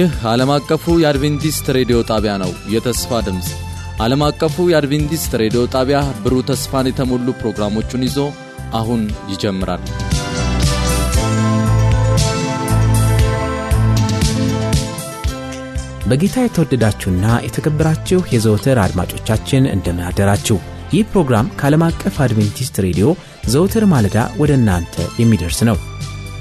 ይህ ዓለም አቀፉ የአድቬንቲስት ሬዲዮ ጣቢያ ነው። የተስፋ ድምፅ ዓለም አቀፉ የአድቬንቲስት ሬዲዮ ጣቢያ ብሩህ ተስፋን የተሞሉ ፕሮግራሞቹን ይዞ አሁን ይጀምራል። በጌታ የተወደዳችሁና የተከበራችሁ የዘወትር አድማጮቻችን እንደምን አደራችሁ። ይህ ፕሮግራም ከዓለም አቀፍ አድቬንቲስት ሬዲዮ ዘወትር ማለዳ ወደ እናንተ የሚደርስ ነው።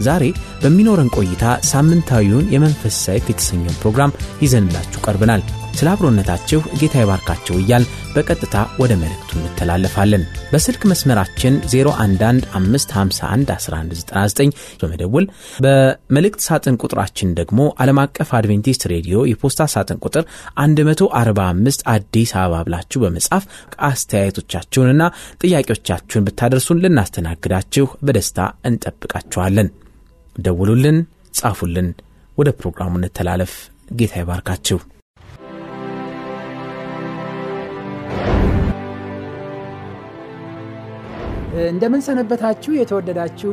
ዛሬ በሚኖረን ቆይታ ሳምንታዊውን የመንፈስ ሰይፍ የተሰኘውን ፕሮግራም ይዘንላችሁ ቀርበናል። ስለ አብሮነታችሁ ጌታ ይባርካቸው እያል በቀጥታ ወደ መልእክቱ እንተላለፋለን። በስልክ መስመራችን 0115511199 በመደወል በመልእክት ሳጥን ቁጥራችን ደግሞ ዓለም አቀፍ አድቬንቲስት ሬዲዮ የፖስታ ሳጥን ቁጥር 145 አዲስ አበባ ብላችሁ በመጻፍ አስተያየቶቻችሁንና ጥያቄዎቻችሁን ብታደርሱን ልናስተናግዳችሁ በደስታ እንጠብቃችኋለን። ደውሉልን፣ ጻፉልን። ወደ ፕሮግራሙ እንተላለፍ። ጌታ ይባርካችሁ። እንደምን ሰነበታችሁ የተወደዳችሁ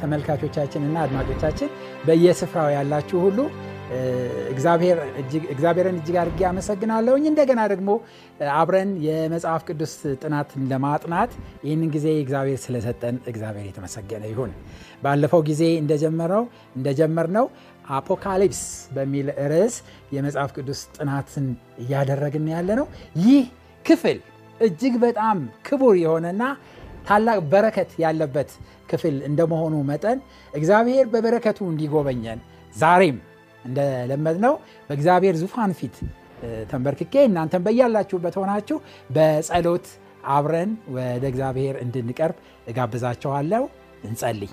ተመልካቾቻችንና አድማጮቻችን በየስፍራው ያላችሁ ሁሉ እግዚአብሔርን እጅግ አድርጌ አመሰግናለሁኝ። እንደገና ደግሞ አብረን የመጽሐፍ ቅዱስ ጥናትን ለማጥናት ይህንን ጊዜ እግዚአብሔር ስለሰጠን እግዚአብሔር የተመሰገነ ይሁን። ባለፈው ጊዜ እንደጀመረው እንደጀመርነው አፖካሊፕስ በሚል ርዕስ የመጽሐፍ ቅዱስ ጥናትን እያደረግን ያለ ነው። ይህ ክፍል እጅግ በጣም ክቡር የሆነና ታላቅ በረከት ያለበት ክፍል እንደመሆኑ መጠን እግዚአብሔር በበረከቱ እንዲጎበኘን ዛሬም እንደለመድነው በእግዚአብሔር ዙፋን ፊት ተንበርክኬ እናንተን በያላችሁበት ሆናችሁ በጸሎት አብረን ወደ እግዚአብሔር እንድንቀርብ እጋብዛችኋለሁ። እንጸልይ።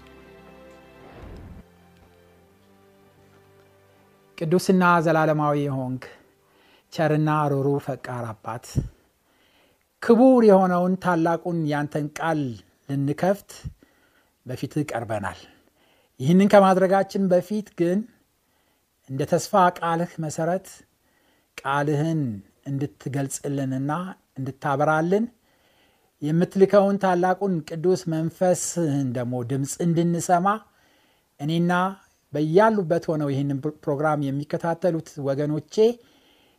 ቅዱስና ዘላለማዊ የሆንክ ቸርና ሩሩ ፈቃር አባት ክቡር የሆነውን ታላቁን ያንተን ቃል ልንከፍት በፊትህ ቀርበናል። ይህንን ከማድረጋችን በፊት ግን እንደ ተስፋ ቃልህ መሰረት ቃልህን እንድትገልጽልንና እንድታበራልን የምትልከውን ታላቁን ቅዱስ መንፈስህን ደግሞ ድምፅ እንድንሰማ እኔና በያሉበት ሆነው ይህንን ፕሮግራም የሚከታተሉት ወገኖቼ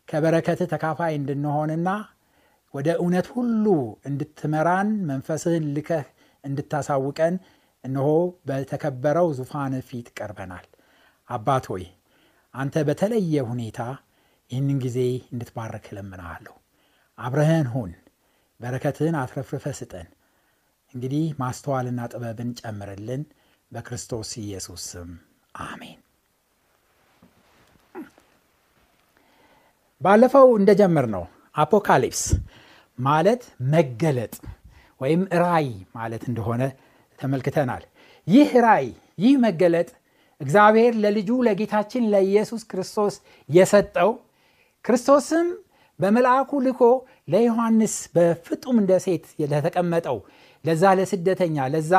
ከበረከትህ ተካፋይ እንድንሆንና ወደ እውነት ሁሉ እንድትመራን መንፈስህን ልከህ እንድታሳውቀን እነሆ በተከበረው ዙፋን ፊት ቀርበናል። አባት ሆይ አንተ በተለየ ሁኔታ ይህንን ጊዜ እንድትባረክ እለምንሃለሁ። አብረህን ሁን፣ በረከትህን አትረፍርፈ ስጠን። እንግዲህ ማስተዋልና ጥበብን ጨምርልን፣ በክርስቶስ ኢየሱስ ስም አሜን። ባለፈው እንደጀመር ነው አፖካሊፕስ ማለት መገለጥ ወይም ራይ ማለት እንደሆነ ተመልክተናል። ይህ ራይ ይህ መገለጥ እግዚአብሔር ለልጁ ለጌታችን ለኢየሱስ ክርስቶስ የሰጠው ክርስቶስም በመልአኩ ልኮ ለዮሐንስ በፍጡም ደሴት ለተቀመጠው ለዛ ለስደተኛ፣ ለዛ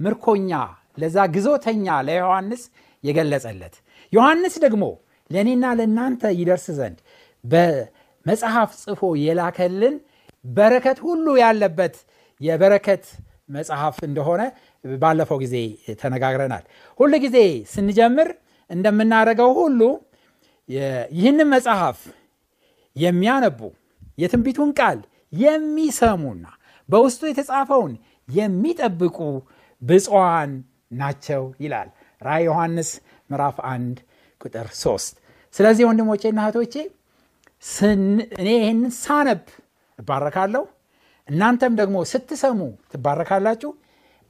ምርኮኛ፣ ለዛ ግዞተኛ ለዮሐንስ የገለጸለት። ዮሐንስ ደግሞ ለእኔና ለእናንተ ይደርስ ዘንድ በመጽሐፍ ጽፎ የላከልን በረከት ሁሉ ያለበት የበረከት መጽሐፍ እንደሆነ ባለፈው ጊዜ ተነጋግረናል። ሁል ጊዜ ስንጀምር እንደምናደርገው ሁሉ ይህንን መጽሐፍ የሚያነቡ የትንቢቱን ቃል የሚሰሙና በውስጡ የተጻፈውን የሚጠብቁ ብፅዋን ናቸው ይላል ራእይ ዮሐንስ ምዕራፍ 1 ቁጥር 3። ስለዚህ ወንድሞቼና እህቶቼ እኔ ይህንን ሳነብ እባረካለሁ፣ እናንተም ደግሞ ስትሰሙ ትባረካላችሁ።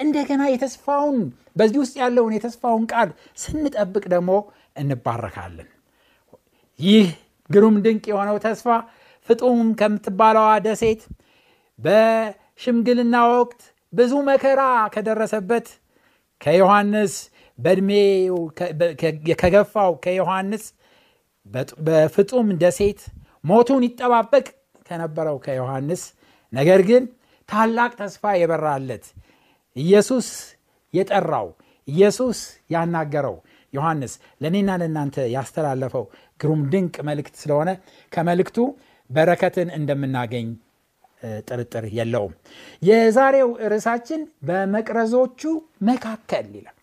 እንደገና የተስፋውን በዚህ ውስጥ ያለውን የተስፋውን ቃል ስንጠብቅ ደግሞ እንባረካለን። ይህ ግሩም ድንቅ የሆነው ተስፋ ፍጡም ከምትባለዋ ደሴት በሽምግልና ወቅት ብዙ መከራ ከደረሰበት ከዮሐንስ በዕድሜው ከገፋው ከዮሐንስ በፍጡም ደሴት ሞቱን ይጠባበቅ ከነበረው ከዮሐንስ ነገር ግን ታላቅ ተስፋ የበራለት ኢየሱስ የጠራው ኢየሱስ ያናገረው ዮሐንስ ለእኔና ለእናንተ ያስተላለፈው ግሩም ድንቅ መልእክት ስለሆነ ከመልእክቱ በረከትን እንደምናገኝ ጥርጥር የለውም። የዛሬው ርዕሳችን በመቅረዞቹ መካከል ይላል።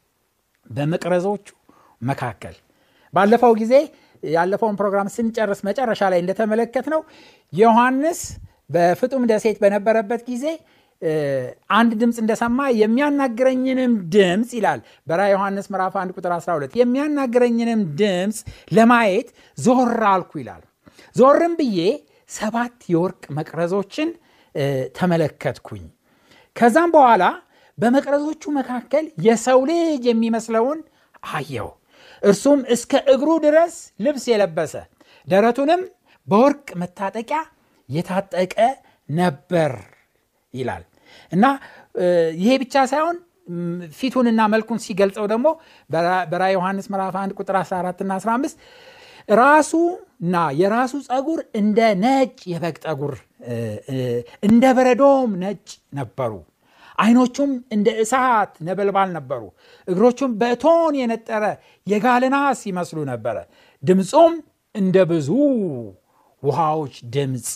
በመቅረዞቹ መካከል ባለፈው ጊዜ ያለፈውን ፕሮግራም ስንጨርስ መጨረሻ ላይ እንደተመለከት ነው ዮሐንስ በፍጡም ደሴት በነበረበት ጊዜ አንድ ድምፅ እንደሰማ የሚያናግረኝንም ድምፅ ይላል በራ ዮሐንስ ምዕራፍ 1 ቁጥር 12 የሚያናግረኝንም ድምፅ ለማየት ዞር አልኩ ይላል። ዞርም ብዬ ሰባት የወርቅ መቅረዞችን ተመለከትኩኝ። ከዛም በኋላ በመቅረዞቹ መካከል የሰው ልጅ የሚመስለውን አየው እርሱም እስከ እግሩ ድረስ ልብስ የለበሰ ደረቱንም በወርቅ መታጠቂያ የታጠቀ ነበር ይላል እና ይሄ ብቻ ሳይሆን ፊቱንና መልኩን ሲገልጸው ደግሞ በራ ዮሐንስ ምዕራፍ 1 ቁጥር 14 እና 15 ራሱና የራሱ ፀጉር እንደ ነጭ የበግ ጠጉር እንደ በረዶም ነጭ ነበሩ። አይኖቹም እንደ እሳት ነበልባል ነበሩ። እግሮቹም በእቶን የነጠረ የጋልናስ ይመስሉ ነበረ። ድምፁም እንደ ብዙ ውሃዎች ድምፅ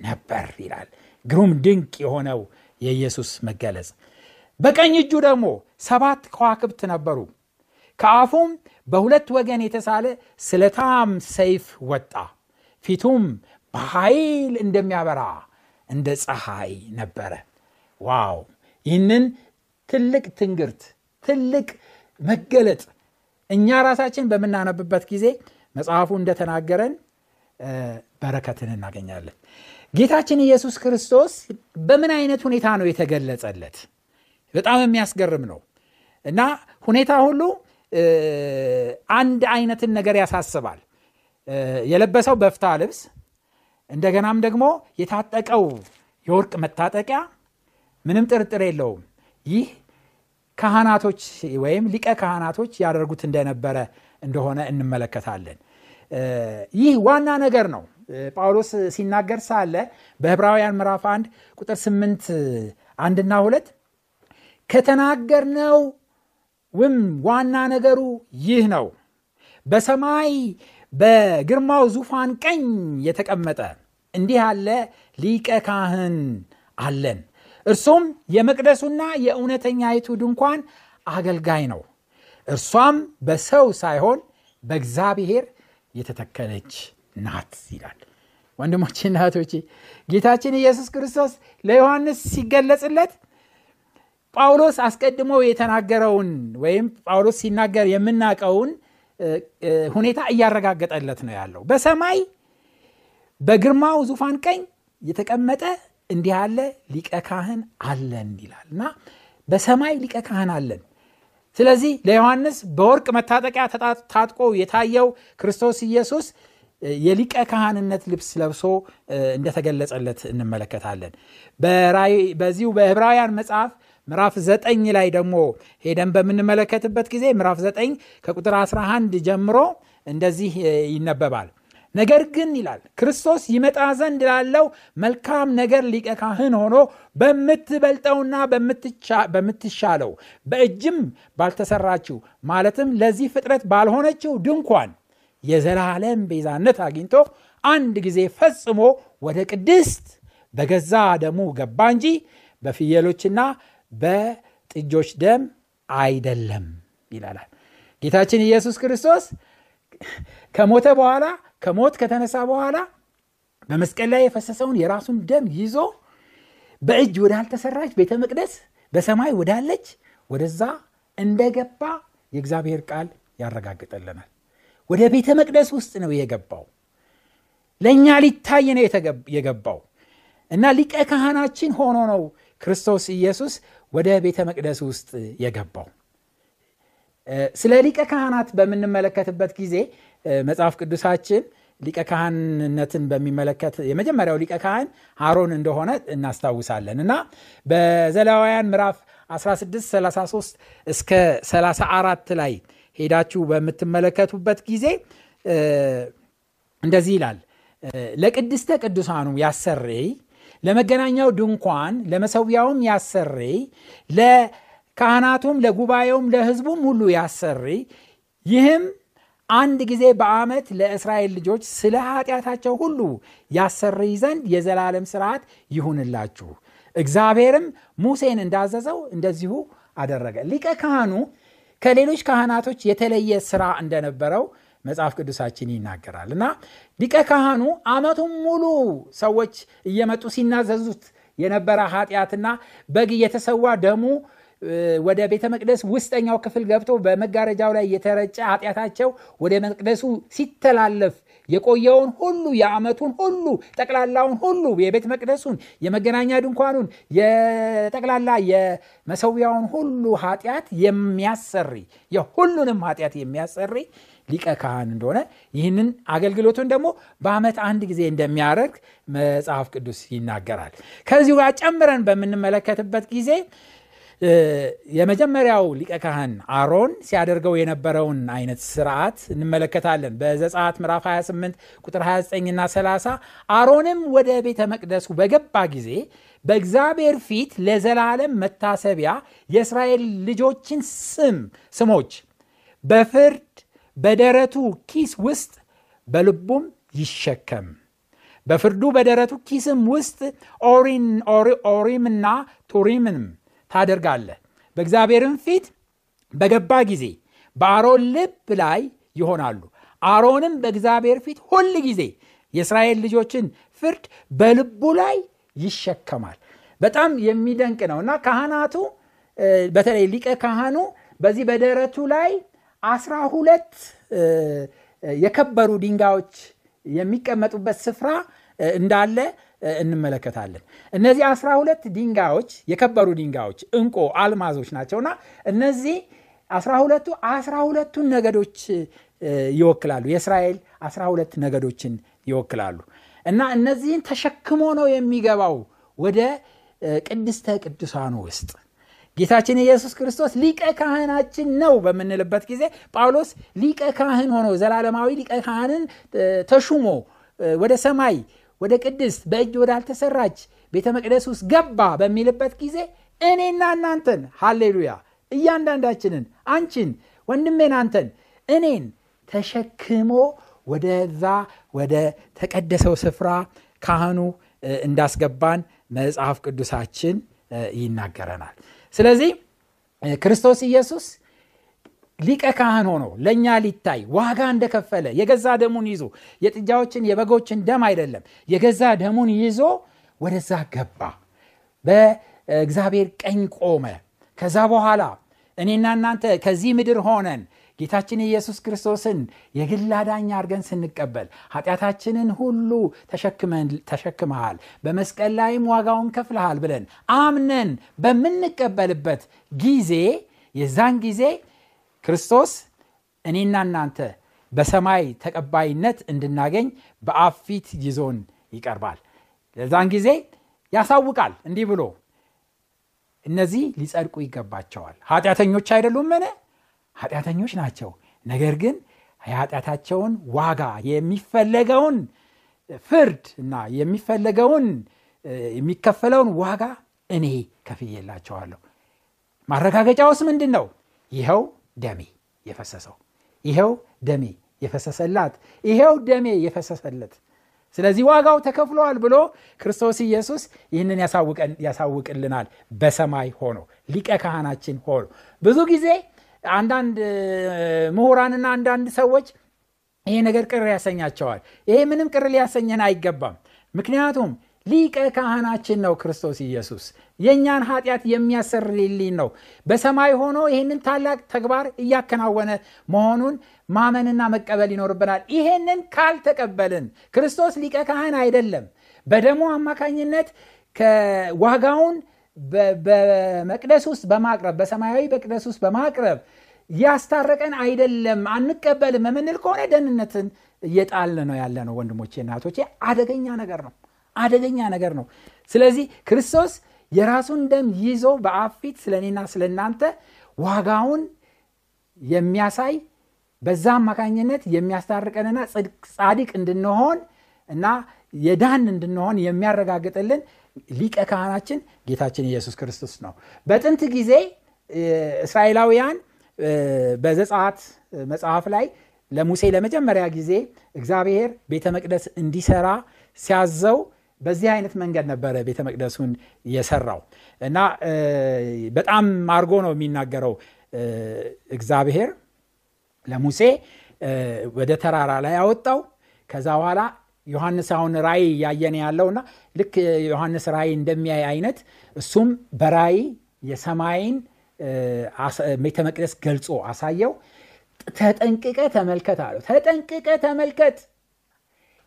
ነበር ይላል። ግሩም ድንቅ የሆነው የኢየሱስ መገለጽ። በቀኝ እጁ ደግሞ ሰባት ከዋክብት ነበሩ። ከአፉም በሁለት ወገን የተሳለ ስለታም ሰይፍ ወጣ። ፊቱም በኃይል እንደሚያበራ እንደ ፀሐይ ነበረ። wow! ይህንን ትልቅ ትንግርት ትልቅ መገለጥ እኛ ራሳችን በምናነብበት ጊዜ መጽሐፉ እንደተናገረን በረከትን እናገኛለን ጌታችን ኢየሱስ ክርስቶስ በምን አይነት ሁኔታ ነው የተገለጸለት? በጣም የሚያስገርም ነው። እና ሁኔታ ሁሉ አንድ አይነትን ነገር ያሳስባል። የለበሰው በፍታ ልብስ እንደገናም ደግሞ የታጠቀው የወርቅ መታጠቂያ ምንም ጥርጥር የለውም። ይህ ካህናቶች ወይም ሊቀ ካህናቶች ያደርጉት እንደነበረ እንደሆነ እንመለከታለን። ይህ ዋና ነገር ነው ጳውሎስ ሲናገር ሳለ በህብራውያን ምዕራፍ 1 ቁጥር 8 አንድና ሁለት ከተናገርነው ውም ዋና ነገሩ ይህ ነው። በሰማይ በግርማው ዙፋን ቀኝ የተቀመጠ እንዲህ ያለ ሊቀ ካህን አለን። እርሱም የመቅደሱና የእውነተኛይቱ ድንኳን አገልጋይ ነው። እርሷም በሰው ሳይሆን በእግዚአብሔር የተተከለች ናት ይላል። ወንድሞችና እህቶቼ ጌታችን ኢየሱስ ክርስቶስ ለዮሐንስ ሲገለጽለት ጳውሎስ አስቀድሞ የተናገረውን ወይም ጳውሎስ ሲናገር የምናውቀውን ሁኔታ እያረጋገጠለት ነው ያለው። በሰማይ በግርማው ዙፋን ቀኝ የተቀመጠ እንዲህ ያለ ሊቀ ካህን አለን ይላል እና በሰማይ ሊቀ ካህን አለን። ስለዚህ ለዮሐንስ በወርቅ መታጠቂያ ታጥቆ የታየው ክርስቶስ ኢየሱስ የሊቀ ካህንነት ልብስ ለብሶ እንደተገለጸለት እንመለከታለን። በዚሁ በዕብራውያን መጽሐፍ ምዕራፍ ዘጠኝ ላይ ደግሞ ሄደን በምንመለከትበት ጊዜ ምዕራፍ ዘጠኝ ከቁጥር 11 ጀምሮ እንደዚህ ይነበባል። ነገር ግን ይላል ክርስቶስ ይመጣ ዘንድ ላለው መልካም ነገር ሊቀ ካህን ሆኖ በምትበልጠውና በምትሻለው በእጅም ባልተሰራችው ማለትም ለዚህ ፍጥረት ባልሆነችው ድንኳን የዘላለም ቤዛነት አግኝቶ አንድ ጊዜ ፈጽሞ ወደ ቅድስት በገዛ ደሙ ገባ እንጂ በፍየሎችና በጥጆች ደም አይደለም ይላላል። ጌታችን ኢየሱስ ክርስቶስ ከሞተ በኋላ ከሞት ከተነሳ በኋላ በመስቀል ላይ የፈሰሰውን የራሱን ደም ይዞ በእጅ ወዳልተሰራች ቤተ መቅደስ በሰማይ ወዳለች ወደዛ እንደገባ የእግዚአብሔር ቃል ያረጋግጠልናል ወደ ቤተ መቅደስ ውስጥ ነው የገባው። ለእኛ ሊታይ ነው የገባው። እና ሊቀ ካህናችን ሆኖ ነው ክርስቶስ ኢየሱስ ወደ ቤተ መቅደስ ውስጥ የገባው። ስለ ሊቀ ካህናት በምንመለከትበት ጊዜ መጽሐፍ ቅዱሳችን ሊቀ ካህንነትን በሚመለከት የመጀመሪያው ሊቀ ካህን አሮን እንደሆነ እናስታውሳለን። እና በዘላውያን ምዕራፍ 1633 እስከ 34 ላይ ሄዳችሁ በምትመለከቱበት ጊዜ እንደዚህ ይላል። ለቅድስተ ቅዱሳኑ ያሰሬይ ለመገናኛው ድንኳን ለመሰዊያውም ያሰሬይ ለካህናቱም ለጉባኤውም ለህዝቡም ሁሉ ያሰሬይ ይህም አንድ ጊዜ በዓመት ለእስራኤል ልጆች ስለ ኃጢአታቸው ሁሉ ያሰርይ ዘንድ የዘላለም ስርዓት ይሁንላችሁ። እግዚአብሔርም ሙሴን እንዳዘዘው እንደዚሁ አደረገ። ሊቀ ካህኑ ከሌሎች ካህናቶች የተለየ ስራ እንደነበረው መጽሐፍ ቅዱሳችን ይናገራል። እና ሊቀ ካህኑ አመቱን ሙሉ ሰዎች እየመጡ ሲናዘዙት የነበረ ኃጢአትና በግ እየተሰዋ ደሙ ወደ ቤተ መቅደስ ውስጠኛው ክፍል ገብቶ በመጋረጃው ላይ የተረጨ ኃጢአታቸው ወደ መቅደሱ ሲተላለፍ የቆየውን ሁሉ የአመቱን ሁሉ ጠቅላላውን ሁሉ የቤተ መቅደሱን የመገናኛ ድንኳኑን የጠቅላላ የመሰዊያውን ሁሉ ኃጢአት የሚያሰሪ የሁሉንም ኃጢአት የሚያሰሪ ሊቀ ካህን እንደሆነ ይህንን አገልግሎቱን ደግሞ በአመት አንድ ጊዜ እንደሚያደርግ መጽሐፍ ቅዱስ ይናገራል። ከዚሁ ጋር ጨምረን በምንመለከትበት ጊዜ የመጀመሪያው ሊቀ ካህን አሮን ሲያደርገው የነበረውን አይነት ስርዓት እንመለከታለን። በዘጻት ምዕራፍ 28 ቁጥር 29 እና 30 አሮንም ወደ ቤተ መቅደሱ በገባ ጊዜ በእግዚአብሔር ፊት ለዘላለም መታሰቢያ የእስራኤል ልጆችን ስም ስሞች በፍርድ በደረቱ ኪስ ውስጥ በልቡም ይሸከም። በፍርዱ በደረቱ ኪስም ውስጥ ኦሪምና ቱሪምንም ታደርጋለህ። በእግዚአብሔርም ፊት በገባ ጊዜ በአሮን ልብ ላይ ይሆናሉ። አሮንም በእግዚአብሔር ፊት ሁል ጊዜ የእስራኤል ልጆችን ፍርድ በልቡ ላይ ይሸከማል። በጣም የሚደንቅ ነው እና ካህናቱ በተለይ ሊቀ ካህኑ በዚህ በደረቱ ላይ አስራ ሁለት የከበሩ ድንጋዮች የሚቀመጡበት ስፍራ እንዳለ እንመለከታለን። እነዚህ አስራ ሁለት ድንጋዮች የከበሩ ድንጋዮች እንቆ አልማዞች ናቸውና እነዚህ አስራ ሁለቱ አስራ ሁለቱን ነገዶች ይወክላሉ። የእስራኤል አስራ ሁለት ነገዶችን ይወክላሉ። እና እነዚህን ተሸክሞ ነው የሚገባው ወደ ቅድስተ ቅዱሳኑ ውስጥ። ጌታችን ኢየሱስ ክርስቶስ ሊቀ ካህናችን ነው በምንልበት ጊዜ ጳውሎስ ሊቀ ካህን ሆኖ ዘላለማዊ ሊቀ ካህንን ተሹሞ ወደ ሰማይ ወደ ቅድስት በእጅ ወዳልተሰራች ቤተ መቅደስ ውስጥ ገባ በሚልበት ጊዜ እኔና እናንተን ሃሌሉያ! እያንዳንዳችንን አንቺን ወንድሜን አንተን እኔን ተሸክሞ ወደዛ ወደ ተቀደሰው ስፍራ ካህኑ እንዳስገባን መጽሐፍ ቅዱሳችን ይናገረናል። ስለዚህ ክርስቶስ ኢየሱስ ሊቀ ካህን ሆኖ ለእኛ ሊታይ ዋጋ እንደከፈለ የገዛ ደሙን ይዞ የጥጃዎችን የበጎችን ደም አይደለም የገዛ ደሙን ይዞ ወደዛ ገባ። በእግዚአብሔር ቀኝ ቆመ። ከዛ በኋላ እኔና እናንተ ከዚህ ምድር ሆነን ጌታችን ኢየሱስ ክርስቶስን የግል አዳኝ አድርገን ስንቀበል ኃጢአታችንን ሁሉ ተሸክመሃል በመስቀል ላይም ዋጋውን ከፍልሃል ብለን አምነን በምንቀበልበት ጊዜ የዛን ጊዜ ክርስቶስ እኔና እናንተ በሰማይ ተቀባይነት እንድናገኝ በአብ ፊት ይዞን ይቀርባል። ለዛን ጊዜ ያሳውቃል እንዲህ ብሎ እነዚህ ሊጸድቁ ይገባቸዋል። ኃጢአተኞች አይደሉም ምን ኃጢአተኞች ናቸው። ነገር ግን የኃጢአታቸውን ዋጋ የሚፈለገውን ፍርድ እና የሚፈለገውን የሚከፈለውን ዋጋ እኔ ከፍዬላቸዋለሁ። ማረጋገጫውስ ምንድን ነው ይኸው ደሜ የፈሰሰው። ይኸው ደሜ የፈሰሰላት። ይኸው ደሜ የፈሰሰለት። ስለዚህ ዋጋው ተከፍሏል ብሎ ክርስቶስ ኢየሱስ ይህንን ያሳውቅልናል። በሰማይ ሆኖ ሊቀ ካህናችን ሆኖ ብዙ ጊዜ አንዳንድ ምሁራንና አንዳንድ ሰዎች ይሄ ነገር ቅር ያሰኛቸዋል። ይሄ ምንም ቅር ሊያሰኘን አይገባም። ምክንያቱም ሊቀ ካህናችን ነው ክርስቶስ ኢየሱስ። የእኛን ኃጢአት የሚያሰርልኝ ነው። በሰማይ ሆኖ ይህንን ታላቅ ተግባር እያከናወነ መሆኑን ማመንና መቀበል ይኖርብናል። ይሄንን ካልተቀበልን ክርስቶስ ሊቀ ካህን አይደለም። በደሞ አማካኝነት ዋጋውን በመቅደስ ውስጥ በማቅረብ በሰማያዊ መቅደስ ውስጥ በማቅረብ ያስታረቀን አይደለም አንቀበልም የምንል ከሆነ ደህንነትን እየጣልን ነው ያለ ነው ወንድሞቼ እናቶቼ አደገኛ ነገር ነው አደገኛ ነገር ነው። ስለዚህ ክርስቶስ የራሱን ደም ይዞ በአብ ፊት ስለ እኔና ስለ እናንተ ዋጋውን የሚያሳይ በዛ አማካኝነት የሚያስታርቀንና ጻድቅ እንድንሆን እና የዳን እንድንሆን የሚያረጋግጥልን ሊቀ ካህናችን ጌታችን ኢየሱስ ክርስቶስ ነው። በጥንት ጊዜ እስራኤላውያን በዘጻት መጽሐፍ ላይ ለሙሴ ለመጀመሪያ ጊዜ እግዚአብሔር ቤተ መቅደስ እንዲሰራ ሲያዘው በዚህ አይነት መንገድ ነበረ ቤተ መቅደሱን የሰራው እና በጣም አርጎ ነው የሚናገረው እግዚአብሔር ለሙሴ ወደ ተራራ ላይ አወጣው። ከዛ በኋላ ዮሐንስ አሁን ራይ እያየን ያለውና ልክ ዮሐንስ ራይ እንደሚያይ አይነት እሱም በራይ የሰማይን ቤተ መቅደስ ገልጾ አሳየው። ተጠንቅቀ ተመልከት አለው። ተጠንቅቀ ተመልከት፣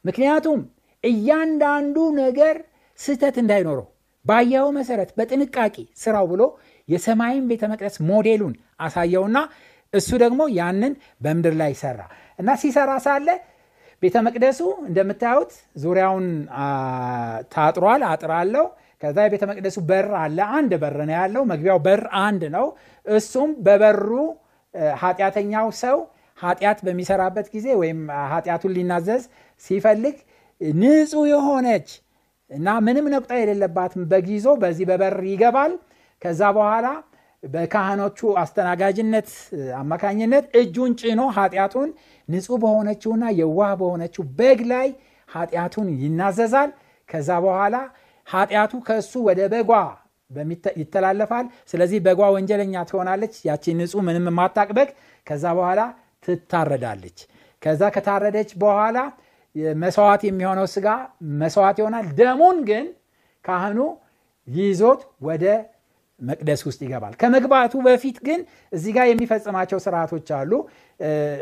ምክንያቱም እያንዳንዱ ነገር ስህተት እንዳይኖረው ባየው መሰረት በጥንቃቄ ስራው ብሎ የሰማይን ቤተ መቅደስ ሞዴሉን አሳየውና እሱ ደግሞ ያንን በምድር ላይ ሰራ እና ሲሰራ ሳለ ቤተ መቅደሱ እንደምታዩት ዙሪያውን ታጥሯል። አጥር ከዛ የቤተ መቅደሱ በር አለ። አንድ በር ነው ያለው። መግቢያው በር አንድ ነው። እሱም በበሩ ኃጢአተኛው ሰው ኃጢአት በሚሰራበት ጊዜ ወይም ኃጢአቱን ሊናዘዝ ሲፈልግ ንጹሕ የሆነች እና ምንም ነቁጣ የሌለባትን በግ ይዞ በዚህ በበር ይገባል። ከዛ በኋላ በካህኖቹ አስተናጋጅነት አማካኝነት እጁን ጭኖ ኃጢአቱን ንጹሕ በሆነችውና የዋህ በሆነችው በግ ላይ ኃጢአቱን ይናዘዛል። ከዛ በኋላ ኃጢአቱ ከእሱ ወደ በጓ ይተላለፋል። ስለዚህ በጓ ወንጀለኛ ትሆናለች። ያቺ ንጹሕ ምንም የማታቅ በግ ከዛ በኋላ ትታረዳለች። ከዛ ከታረደች በኋላ መስዋዕት የሚሆነው ስጋ መስዋዕት ይሆናል። ደሙን ግን ካህኑ ይዞት ወደ መቅደስ ውስጥ ይገባል። ከመግባቱ በፊት ግን እዚህ ጋር የሚፈጽማቸው ስርዓቶች አሉ።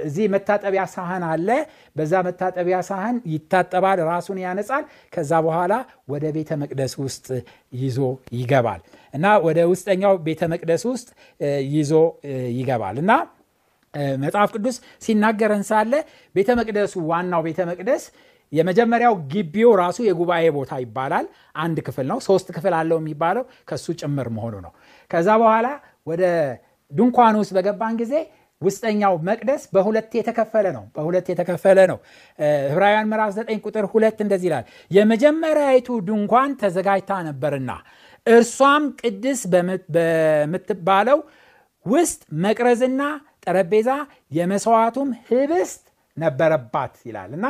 እዚህ መታጠቢያ ሳህን አለ። በዛ መታጠቢያ ሳህን ይታጠባል፣ ራሱን ያነጻል። ከዛ በኋላ ወደ ቤተ መቅደስ ውስጥ ይዞ ይገባል እና ወደ ውስጠኛው ቤተ መቅደስ ውስጥ ይዞ ይገባል እና መጽሐፍ ቅዱስ ሲናገረን ሳለ ቤተ መቅደሱ ዋናው ቤተ መቅደስ የመጀመሪያው ግቢው ራሱ የጉባኤ ቦታ ይባላል። አንድ ክፍል ነው። ሶስት ክፍል አለው የሚባለው ከሱ ጭምር መሆኑ ነው። ከዛ በኋላ ወደ ድንኳን ውስጥ በገባን ጊዜ ውስጠኛው መቅደስ በሁለት የተከፈለ ነው። በሁለት የተከፈለ ነው። ዕብራውያን ምዕራፍ 9 ቁጥር ሁለት እንደዚህ ይላል፣ የመጀመሪያዊቱ ድንኳን ተዘጋጅታ ነበርና እርሷም ቅድስ በምትባለው ውስጥ መቅረዝና ጠረጴዛ የመስዋዕቱም ህብስት ነበረባት ይላል እና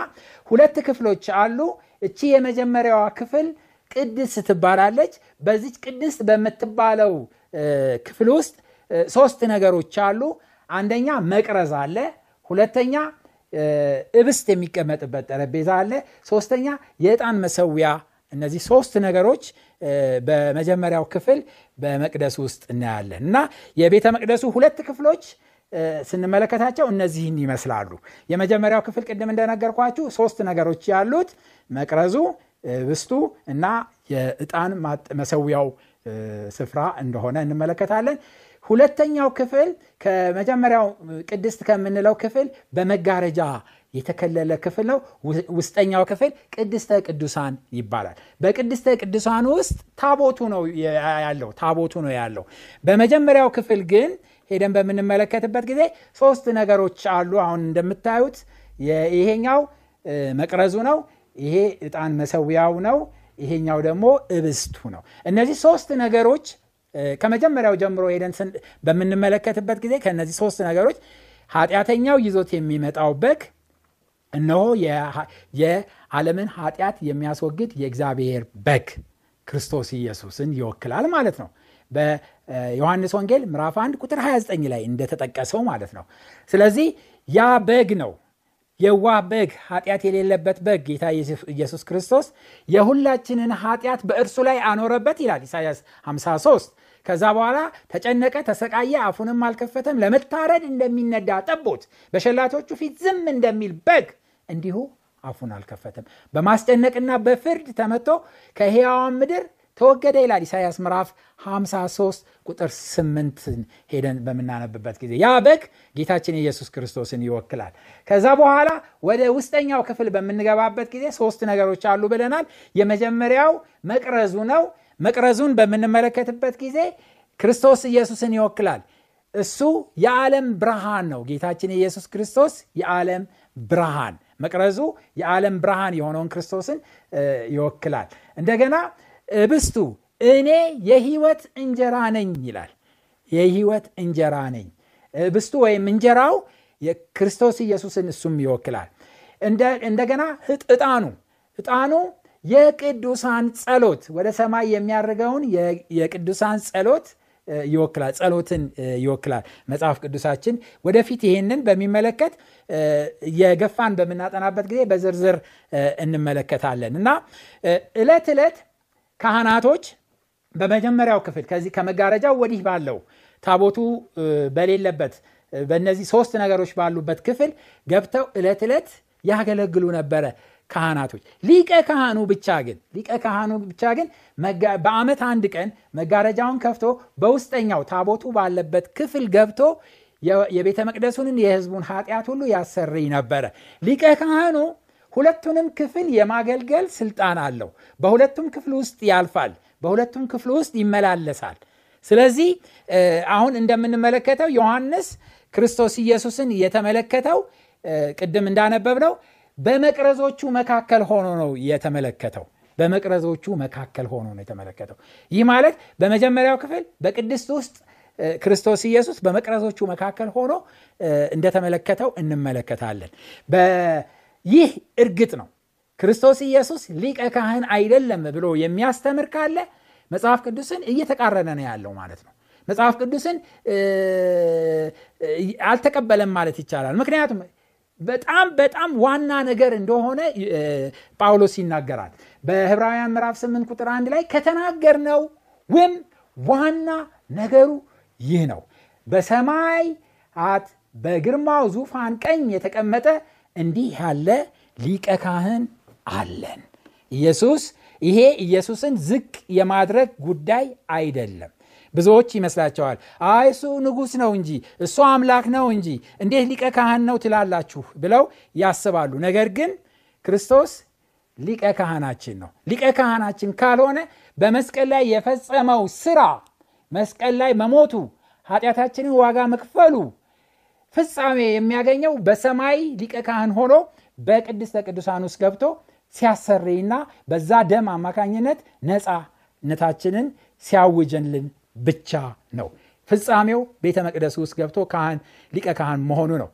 ሁለት ክፍሎች አሉ። እቺ የመጀመሪያዋ ክፍል ቅድስት ትባላለች። በዚች ቅድስት በምትባለው ክፍል ውስጥ ሶስት ነገሮች አሉ። አንደኛ መቅረዝ አለ። ሁለተኛ እብስት የሚቀመጥበት ጠረጴዛ አለ። ሶስተኛ የዕጣን መሰዊያ። እነዚህ ሶስት ነገሮች በመጀመሪያው ክፍል በመቅደሱ ውስጥ እናያለን እና የቤተ መቅደሱ ሁለት ክፍሎች ስንመለከታቸው እነዚህን ይመስላሉ። የመጀመሪያው ክፍል ቅድም እንደነገርኳችሁ ሶስት ነገሮች ያሉት መቅረዙ፣ ብስቱ እና የዕጣን መሰዊያው ስፍራ እንደሆነ እንመለከታለን። ሁለተኛው ክፍል ከመጀመሪያው ቅድስት ከምንለው ክፍል በመጋረጃ የተከለለ ክፍል ነው። ውስጠኛው ክፍል ቅድስተ ቅዱሳን ይባላል። በቅድስተ ቅዱሳን ውስጥ ታቦቱ ነው ያለው ታቦቱ ነው ያለው። በመጀመሪያው ክፍል ግን ሄደን በምንመለከትበት ጊዜ ሶስት ነገሮች አሉ። አሁን እንደምታዩት ይሄኛው መቅረዙ ነው። ይሄ ዕጣን መሰዊያው ነው። ይሄኛው ደግሞ እብስቱ ነው። እነዚህ ሶስት ነገሮች ከመጀመሪያው ጀምሮ ሄደን በምንመለከትበት ጊዜ ከእነዚህ ሶስት ነገሮች ኃጢአተኛው ይዞት የሚመጣው በግ እነሆ የዓለምን ኃጢአት የሚያስወግድ የእግዚአብሔር በግ ክርስቶስ ኢየሱስን ይወክላል ማለት ነው። በዮሐንስ ወንጌል ምዕራፍ 1 ቁጥር 29 ላይ እንደተጠቀሰው ማለት ነው። ስለዚህ ያ በግ ነው የዋህ በግ ኃጢአት የሌለበት በግ ጌታ ኢየሱስ ክርስቶስ የሁላችንን ኃጢአት በእርሱ ላይ አኖረበት ይላል ኢሳያስ 53 ከዛ በኋላ ተጨነቀ፣ ተሰቃየ፣ አፉንም አልከፈተም። ለመታረድ እንደሚነዳ ጠቦት በሸላቶቹ ፊት ዝም እንደሚል በግ እንዲሁ አፉን አልከፈተም። በማስጨነቅና በፍርድ ተመቶ ከሕያዋን ምድር ተወገደ ይላል ኢሳያስ ምዕራፍ 53 ቁጥር 8 ሄደን በምናነብበት ጊዜ ያ በግ ጌታችን ኢየሱስ ክርስቶስን ይወክላል። ከዛ በኋላ ወደ ውስጠኛው ክፍል በምንገባበት ጊዜ ሶስት ነገሮች አሉ ብለናል። የመጀመሪያው መቅረዙ ነው። መቅረዙን በምንመለከትበት ጊዜ ክርስቶስ ኢየሱስን ይወክላል። እሱ የዓለም ብርሃን ነው። ጌታችን ኢየሱስ ክርስቶስ የዓለም ብርሃን፣ መቅረዙ የዓለም ብርሃን የሆነውን ክርስቶስን ይወክላል። እንደገና እብስቱ እኔ የህይወት እንጀራ ነኝ ይላል። የህይወት እንጀራ ነኝ። እብስቱ ወይም እንጀራው የክርስቶስ ኢየሱስን እሱም ይወክላል። እንደገና ዕጣኑ ዕጣኑ የቅዱሳን ጸሎት ወደ ሰማይ የሚያደርገውን የቅዱሳን ጸሎት ይወክላል ጸሎትን ይወክላል መጽሐፍ ቅዱሳችን ወደፊት ይሄንን በሚመለከት የገፋን በምናጠናበት ጊዜ በዝርዝር እንመለከታለን እና ዕለት ዕለት ካህናቶች በመጀመሪያው ክፍል ከዚህ ከመጋረጃው ወዲህ ባለው ታቦቱ በሌለበት በእነዚህ ሶስት ነገሮች ባሉበት ክፍል ገብተው ዕለት ዕለት ያገለግሉ ነበረ ካህናቶች። ሊቀ ካህኑ ብቻ ግን ሊቀ ካህኑ ብቻ ግን በአመት አንድ ቀን መጋረጃውን ከፍቶ በውስጠኛው ታቦቱ ባለበት ክፍል ገብቶ የቤተ መቅደሱንን የህዝቡን ኃጢአት ሁሉ ያሰርይ ነበረ። ሊቀ ካህኑ ሁለቱንም ክፍል የማገልገል ስልጣን አለው። በሁለቱም ክፍል ውስጥ ያልፋል። በሁለቱም ክፍል ውስጥ ይመላለሳል። ስለዚህ አሁን እንደምንመለከተው ዮሐንስ ክርስቶስ ኢየሱስን የተመለከተው ቅድም እንዳነበብ ነው በመቅረዞቹ መካከል ሆኖ ነው የተመለከተው። በመቅረዞቹ መካከል ሆኖ ነው የተመለከተው። ይህ ማለት በመጀመሪያው ክፍል በቅድስት ውስጥ ክርስቶስ ኢየሱስ በመቅረዞቹ መካከል ሆኖ እንደተመለከተው እንመለከታለን ይህ እርግጥ ነው። ክርስቶስ ኢየሱስ ሊቀ ካህን አይደለም ብሎ የሚያስተምር ካለ መጽሐፍ ቅዱስን እየተቃረነ ነው ያለው ማለት ነው። መጽሐፍ ቅዱስን አልተቀበለም ማለት ይቻላል። ምክንያቱም በጣም በጣም ዋና ነገር እንደሆነ ጳውሎስ ይናገራል። በህብራውያን ምዕራፍ 8 ቁጥር አንድ ላይ ከተናገርነው ወይም ዋና ነገሩ ይህ ነው። በሰማይ አት በግርማው ዙፋን ቀኝ የተቀመጠ እንዲህ ያለ ሊቀ ካህን አለን። ኢየሱስ ይሄ ኢየሱስን ዝቅ የማድረግ ጉዳይ አይደለም። ብዙዎች ይመስላቸዋል አይ እሱ ንጉሥ ነው እንጂ እሱ አምላክ ነው እንጂ እንዴት ሊቀ ካህን ነው ትላላችሁ ብለው ያስባሉ። ነገር ግን ክርስቶስ ሊቀ ካህናችን ነው። ሊቀ ካህናችን ካልሆነ በመስቀል ላይ የፈጸመው ስራ መስቀል ላይ መሞቱ ኃጢአታችንን ዋጋ መክፈሉ ፍጻሜ የሚያገኘው በሰማይ ሊቀ ካህን ሆኖ በቅድስተ ቅዱሳን ውስጥ ገብቶ ሲያሰርይና በዛ ደም አማካኝነት ነፃነታችንን ሲያውጀንልን ብቻ ነው። ፍጻሜው ቤተ መቅደስ ውስጥ ገብቶ ካህን ሊቀ ካህን መሆኑ ነው።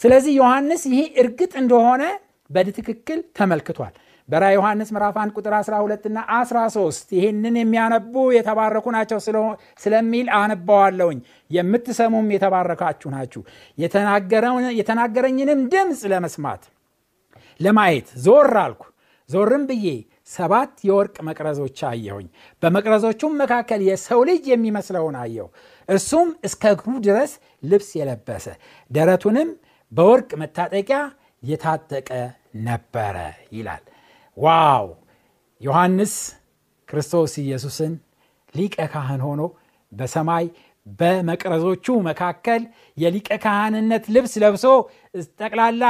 ስለዚህ ዮሐንስ ይህ እርግጥ እንደሆነ በትክክል ተመልክቷል በራ ዮሐንስ ምዕራፍ 1 ቁጥር 12 እና 13 ይህንን የሚያነቡ የተባረኩ ናቸው ስለሚል አነባዋለውኝ የምትሰሙም የተባረካችሁ ናችሁ። የተናገረኝንም ድምፅ ለመስማት ለማየት ዞር አልኩ። ዞርም ብዬ ሰባት የወርቅ መቅረዞች አየሁኝ። በመቅረዞቹም መካከል የሰው ልጅ የሚመስለውን አየሁ። እርሱም እስከ እግሩ ድረስ ልብስ የለበሰ ደረቱንም በወርቅ መታጠቂያ የታጠቀ ነበረ ይላል ዋው! ዮሐንስ ክርስቶስ ኢየሱስን ሊቀ ካህን ሆኖ በሰማይ በመቅረዞቹ መካከል የሊቀ ካህንነት ልብስ ለብሶ ጠቅላላ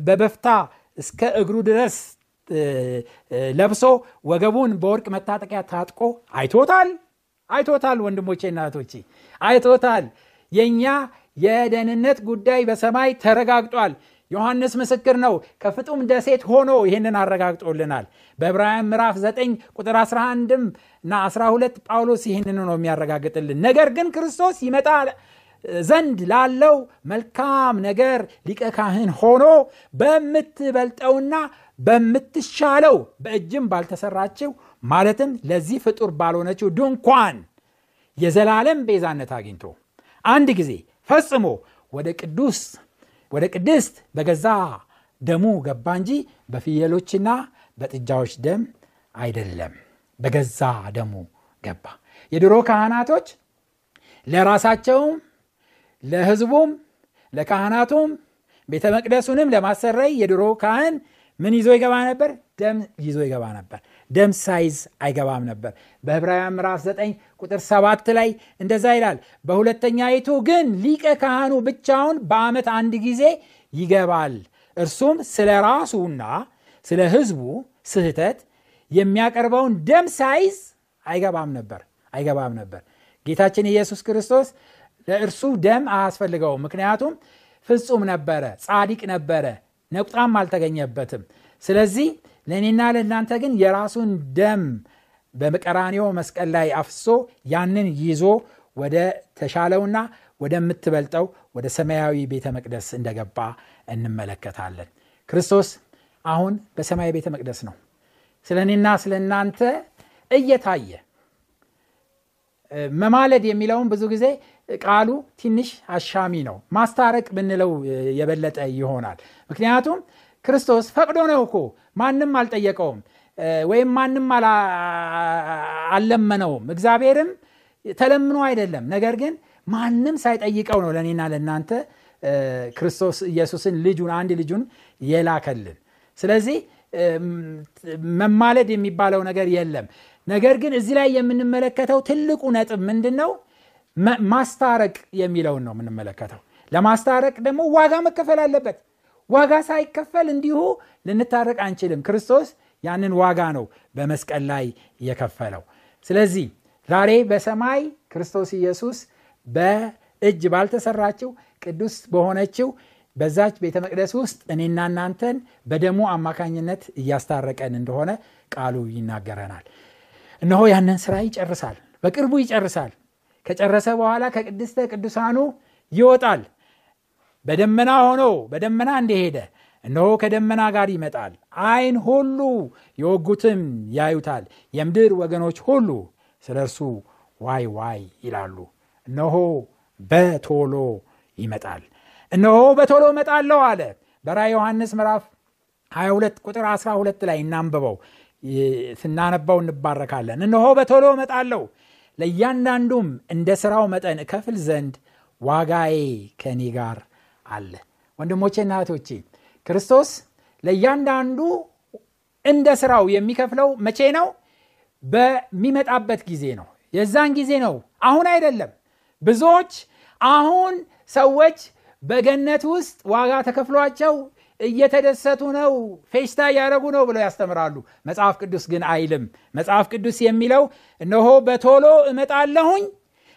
በበፍታ እስከ እግሩ ድረስ ለብሶ ወገቡን በወርቅ መታጠቂያ ታጥቆ አይቶታል? አይቶታል ወንድሞቼ እናቶቼ አይቶታል። የእኛ የደህንነት ጉዳይ በሰማይ ተረጋግጧል ዮሐንስ ምስክር ነው። ከፍጡም ደሴት ሆኖ ይህንን አረጋግጦልናል። በዕብራውያን ምዕራፍ 9 ቁጥር 11 እና 12 ጳውሎስ ይህንን ነው የሚያረጋግጥልን። ነገር ግን ክርስቶስ ይመጣ ዘንድ ላለው መልካም ነገር ሊቀ ካህን ሆኖ በምትበልጠውና በምትሻለው በእጅም ባልተሰራችው ማለትም ለዚህ ፍጡር ባልሆነችው ድንኳን የዘላለም ቤዛነት አግኝቶ አንድ ጊዜ ፈጽሞ ወደ ቅዱስ ወደ ቅድስት በገዛ ደሙ ገባ እንጂ በፍየሎችና በጥጃዎች ደም አይደለም። በገዛ ደሙ ገባ። የድሮ ካህናቶች ለራሳቸውም ለህዝቡም ለካህናቱም ቤተ መቅደሱንም ለማሰረይ የድሮ ካህን ምን ይዞ ይገባ ነበር? ደም ይዞ ይገባ ነበር ደም ሳይዝ አይገባም ነበር። በህብራውያን ምዕራፍ 9 ቁጥር 7 ላይ እንደዛ ይላል በሁለተኛይቱ ግን ሊቀ ካህኑ ብቻውን በአመት አንድ ጊዜ ይገባል። እርሱም ስለ ራሱና ስለ ህዝቡ ስህተት የሚያቀርበውን ደም ሳይዝ አይገባም ነበር አይገባም ነበር። ጌታችን ኢየሱስ ክርስቶስ ለእርሱ ደም አያስፈልገውም ምክንያቱም ፍጹም ነበረ ጻዲቅ ነበረ ነቁጣም አልተገኘበትም። ስለዚህ ለእኔና ለእናንተ ግን የራሱን ደም በቀራኒዮ መስቀል ላይ አፍሶ ያንን ይዞ ወደ ተሻለውና ወደምትበልጠው ወደ ሰማያዊ ቤተ መቅደስ እንደገባ እንመለከታለን ክርስቶስ አሁን በሰማያዊ ቤተ መቅደስ ነው ስለ እኔና ስለ እናንተ እየታየ መማለድ የሚለውን ብዙ ጊዜ ቃሉ ትንሽ አሻሚ ነው። ማስታረቅ ብንለው የበለጠ ይሆናል። ምክንያቱም ክርስቶስ ፈቅዶ ነው እኮ ማንም አልጠየቀውም ወይም ማንም አልለመነውም። እግዚአብሔርም ተለምኖ አይደለም። ነገር ግን ማንም ሳይጠይቀው ነው ለእኔና ለእናንተ ክርስቶስ ኢየሱስን ልጁን አንድ ልጁን የላከልን። ስለዚህ መማለድ የሚባለው ነገር የለም። ነገር ግን እዚህ ላይ የምንመለከተው ትልቁ ነጥብ ምንድን ነው? ማስታረቅ የሚለውን ነው የምንመለከተው። ለማስታረቅ ደግሞ ዋጋ መከፈል አለበት። ዋጋ ሳይከፈል እንዲሁ ልንታረቅ አንችልም። ክርስቶስ ያንን ዋጋ ነው በመስቀል ላይ የከፈለው። ስለዚህ ዛሬ በሰማይ ክርስቶስ ኢየሱስ በእጅ ባልተሰራችው ቅዱስ በሆነችው በዛች ቤተ መቅደስ ውስጥ እኔና እናንተን በደሙ አማካኝነት እያስታረቀን እንደሆነ ቃሉ ይናገረናል። እነሆ ያንን ስራ ይጨርሳል፣ በቅርቡ ይጨርሳል። ከጨረሰ በኋላ ከቅድስተ ቅዱሳኑ ይወጣል። በደመና ሆኖ በደመና እንደሄደ እነሆ ከደመና ጋር ይመጣል። ዓይን ሁሉ የወጉትም ያዩታል፣ የምድር ወገኖች ሁሉ ስለ እርሱ ዋይ ዋይ ይላሉ። እነሆ በቶሎ ይመጣል። እነሆ በቶሎ እመጣለሁ አለ። በራዕየ ዮሐንስ ምዕራፍ 22 ቁጥር 12 ላይ እናንብበው። ስናነባው እንባረካለን። እነሆ በቶሎ እመጣለሁ፣ ለእያንዳንዱም እንደ ሥራው መጠን እከፍል ዘንድ ዋጋዬ ከእኔ ጋር አለ። ወንድሞቼና እህቶቼ ክርስቶስ ለእያንዳንዱ እንደ ሥራው የሚከፍለው መቼ ነው? በሚመጣበት ጊዜ ነው። የዛን ጊዜ ነው፣ አሁን አይደለም። ብዙዎች አሁን ሰዎች በገነት ውስጥ ዋጋ ተከፍሏቸው እየተደሰቱ ነው፣ ፌሽታ እያደረጉ ነው ብለው ያስተምራሉ። መጽሐፍ ቅዱስ ግን አይልም። መጽሐፍ ቅዱስ የሚለው እነሆ በቶሎ እመጣለሁኝ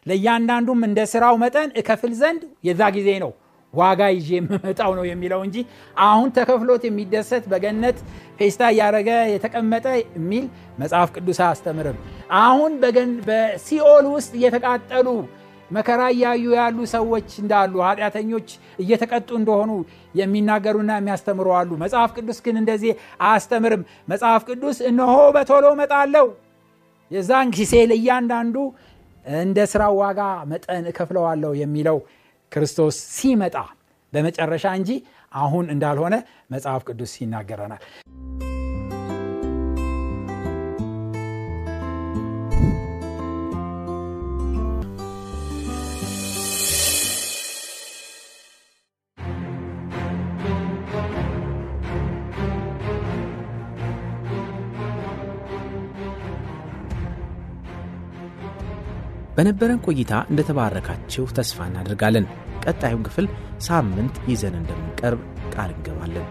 ለእያንዳንዱም እንደ ስራው መጠን እከፍል ዘንድ የዛ ጊዜ ነው ዋጋ ይዤ የምመጣው ነው የሚለው እንጂ አሁን ተከፍሎት የሚደሰት በገነት ፌስታ እያደረገ የተቀመጠ የሚል መጽሐፍ ቅዱስ አያስተምርም። አሁን በሲኦል ውስጥ እየተቃጠሉ መከራ እያዩ ያሉ ሰዎች እንዳሉ ኃጢአተኞች እየተቀጡ እንደሆኑ የሚናገሩና የሚያስተምሩ አሉ። መጽሐፍ ቅዱስ ግን እንደዚህ አያስተምርም። መጽሐፍ ቅዱስ እነሆ በቶሎ እመጣለሁ፣ የዛን ጊዜ ለእያንዳንዱ እንደ ስራው ዋጋ መጠን እከፍለዋለሁ የሚለው ክርስቶስ ሲመጣ በመጨረሻ እንጂ አሁን እንዳልሆነ መጽሐፍ ቅዱስ ይናገረናል። በነበረን ቆይታ እንደተባረካችሁ ተስፋ እናደርጋለን። ቀጣዩን ክፍል ሳምንት ይዘን እንደምንቀርብ ቃል እንገባለን።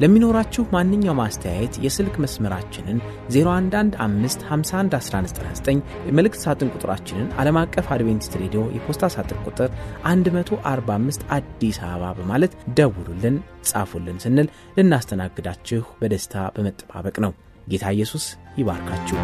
ለሚኖራችሁ ማንኛውም አስተያየት የስልክ መስመራችንን 0115511199 የመልእክት ሳጥን ቁጥራችንን ዓለም አቀፍ አድቬንቲስት ሬዲዮ የፖስታ ሳጥን ቁጥር 145 አዲስ አበባ በማለት ደውሉልን፣ ጻፉልን ስንል ልናስተናግዳችሁ በደስታ በመጠባበቅ ነው። ጌታ ኢየሱስ ይባርካችሁ።